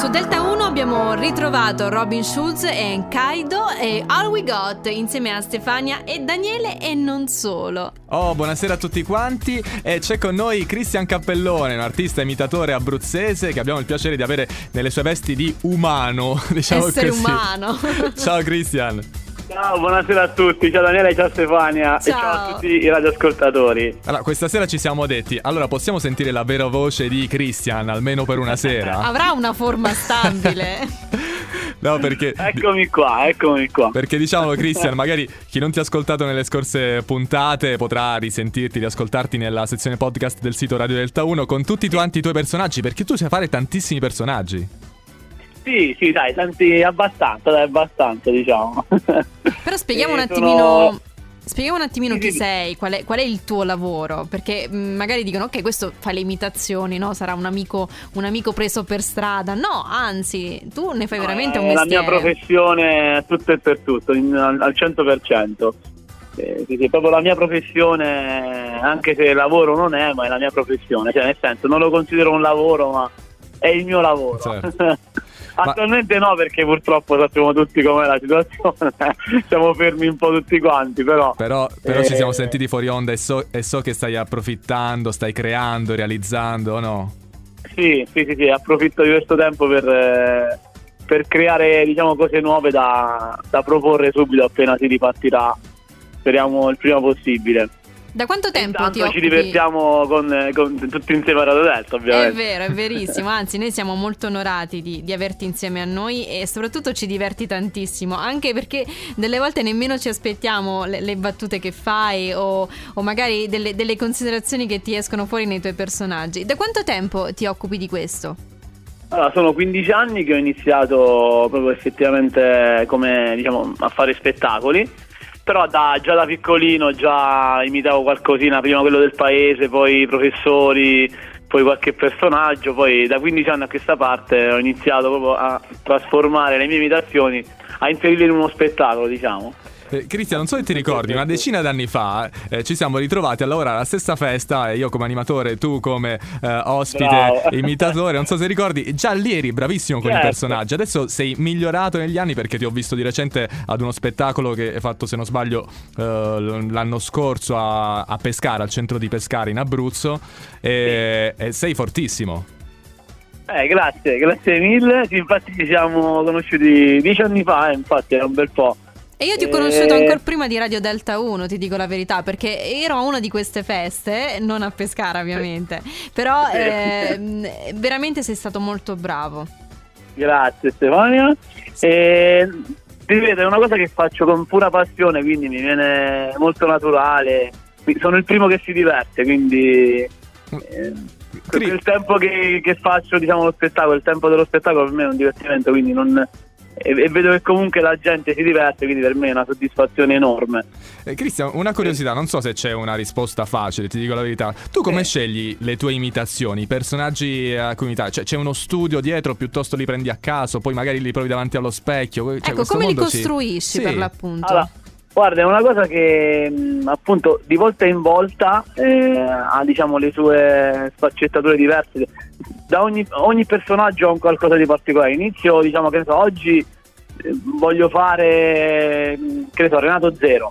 Su Delta 1 abbiamo ritrovato Robin Schulz e Kaido e All We Got insieme a Stefania e Daniele e non solo. Oh, buonasera a tutti quanti e c'è con noi Cristian Cappellone, un artista imitatore abruzzese che abbiamo il piacere di avere nelle sue vesti di umano, diciamo Essere così. umano. Ciao Cristian. Ciao, buonasera a tutti, ciao Daniele, ciao Stefania e Ciao. ciao a tutti i radioascoltatori. Allora, questa sera ci siamo detti, allora possiamo sentire la vera voce di Cristian, almeno per una sera? Avrà una forma stabile. No, perché... Eccomi qua, eccomi qua. Perché diciamolo Cristian, magari chi non ti ha ascoltato nelle scorse puntate potrà risentirti, riascoltarti nella sezione podcast del sito Radio Delta 1 con tutti quanti i tuoi personaggi, perché tu sai fare tantissimi personaggi. Sì, sì, dai, tanti abbastanza, dai, abbastanza, diciamo. Però spieghiamo un Eh, attimino. sono- Spieghiamo un attimino chi sei, qual è, qual è il tuo lavoro, perché mh, magari dicono ok questo fa le imitazioni, no? sarà un amico, un amico preso per strada, no, anzi tu ne fai veramente un È la mestiere. mia professione tutto e per tutto, in- al, al 100%. Eh, sì, sì, proprio la mia professione, anche se lavoro non è, ma è la mia professione, cioè nel senso non lo considero un lavoro, ma è il mio lavoro. Certo. Attualmente no, perché purtroppo sappiamo tutti com'è la situazione, siamo fermi un po' tutti quanti, però... Però, però ci Eh, siamo sentiti fuori onda e so, e so che stai approfittando, stai creando, realizzando, o no? Sì, sì, sì, sì, approfitto di questo tempo per, eh, per creare diciamo, cose nuove da, da proporre subito appena si ripartirà, speriamo il prima possibile. Da quanto tempo Intanto ti occupi? ci divertiamo con, con tutti insieme a Radio Delta, È ovviamente. vero, è verissimo, anzi noi siamo molto onorati di, di averti insieme a noi e soprattutto ci diverti tantissimo, anche perché delle volte nemmeno ci aspettiamo le, le battute che fai o, o magari delle, delle considerazioni che ti escono fuori nei tuoi personaggi. Da quanto tempo ti occupi di questo? Allora, sono 15 anni che ho iniziato proprio effettivamente come, diciamo, a fare spettacoli, però da- già da piccolino già imitavo qualcosina, prima quello del paese, poi i professori, poi qualche personaggio, poi da 15 anni a questa parte ho iniziato proprio a trasformare le mie imitazioni, a inserirle in uno spettacolo, diciamo. Eh, Cristian, non so se ti ricordi, una decina d'anni fa eh, ci siamo ritrovati a lavorare alla stessa festa, e io come animatore, tu come eh, ospite, Bravo. imitatore, non so se ricordi, già lì eri bravissimo con i Certo. personaggi, adesso sei migliorato negli anni perché ti ho visto di recente ad uno spettacolo che hai fatto, se non sbaglio, eh, l'anno scorso a, a Pescara, al centro di Pescara in Abruzzo, e, e sei fortissimo. Eh, grazie, grazie mille. Sì, infatti ci siamo conosciuti dieci anni fa, eh, infatti era un bel po'. E io ti ho Eh, conosciuto ancora prima di Radio Delta 1, ti dico la verità, perché ero a una di queste feste, non a Pescara ovviamente, però Sì. ehm, veramente sei stato molto bravo. Grazie Stefania. E, ti ripeto, è una cosa che faccio con pura passione, quindi mi viene molto naturale. Sono il primo che si diverte, quindi eh, il tempo che, che faccio, diciamo, lo spettacolo, il tempo dello spettacolo per me è un divertimento, quindi non. E, e vedo che comunque la gente si diverte, quindi per me è una soddisfazione enorme. Eh, Cristian, una curiosità, non so se c'è una risposta facile, ti dico la verità. Tu come Sì. scegli le tue imitazioni, i personaggi a cui imitare? Cioè, c'è uno studio dietro, piuttosto li prendi a caso, poi magari li provi davanti allo specchio? Cioè, ecco, come li costruisci Sì. per l'appunto? Allora, guarda, è una cosa che mh, appunto di volta in volta eh, ha diciamo le sue sfaccettature diverse. Da ogni, ogni personaggio ha un qualcosa di particolare. Inizio, diciamo che so, oggi eh, voglio fare mh, che so, Renato Zero.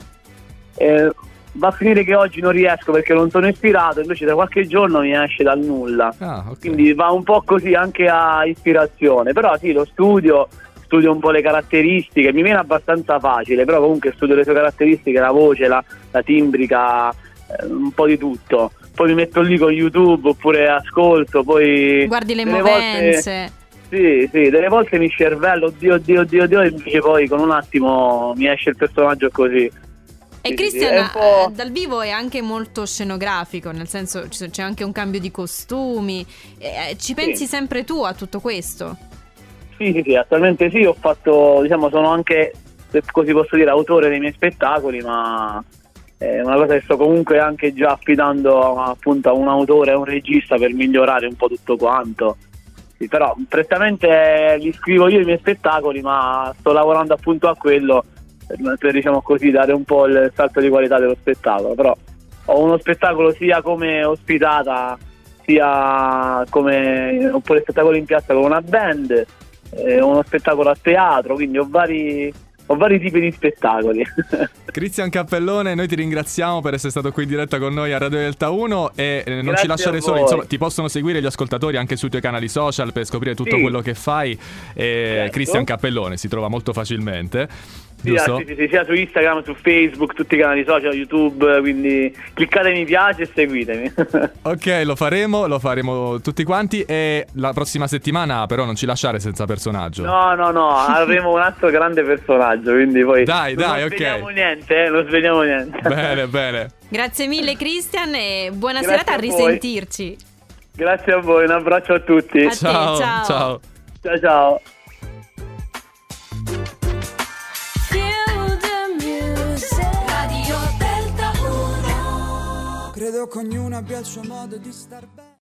Eh, va a finire che oggi non riesco perché non sono ispirato, invece da qualche giorno mi esce dal nulla. Ah, ok. Quindi va un po' così anche a ispirazione, però sì, lo studio, studio un po' le caratteristiche, mi viene abbastanza facile, però comunque studio le sue caratteristiche, la voce, la, la timbrica, eh, un po' di tutto. Poi mi metto lì con YouTube oppure ascolto, poi... Guardi le movenze. Sì, sì, delle volte mi scervello, oddio, oddio, oddio, oddio, e invece poi con un attimo mi esce il personaggio così. E Sì, Christian sì, eh, dal vivo è anche molto scenografico, nel senso c'è anche un cambio di costumi. Eh, ci pensi sempre tu a tutto questo? Sì, sì, sì, attualmente sì, ho fatto, diciamo, sono anche, se così posso dire, autore dei miei spettacoli, ma è una cosa che sto comunque anche già affidando appunto a un autore, a un regista per migliorare un po' tutto quanto. Sì, però prettamente li scrivo io i miei spettacoli, ma sto lavorando appunto a quello per, per, diciamo così, dare un po' il salto di qualità dello spettacolo. Però ho uno spettacolo sia come ospitata sia come oppure spettacolo in piazza con una band, eh, uno spettacolo a teatro, quindi ho vari, ho vari tipi di spettacoli. Cristian Cappellone, noi ti ringraziamo per essere stato qui in diretta con noi a Radio Delta 1 e eh, non Grazie ci lasciare soli, insomma, ti possono seguire gli ascoltatori anche sui tuoi canali social per scoprire tutto Sì. quello che fai. Certo. Cristian Cappellone si trova molto facilmente, Sì, giusto? sì, sì, sì, sia su Instagram, su Facebook, tutti i canali social, YouTube, quindi cliccate mi piace e seguitemi. Ok, lo faremo, lo faremo tutti quanti e la prossima settimana però non ci lasciare senza personaggio. No, no, no, avremo un altro grande personaggio, quindi poi Dai, dai, non ok. sveliamo niente, eh, non sveliamo niente. Bene, bene. Grazie mille Cristian e buona Grazie serata a a risentirci. Grazie a voi, un abbraccio a tutti. A te, Ciao, ciao. ciao. Ciao Credo che ognuno abbia il suo modo di star bene.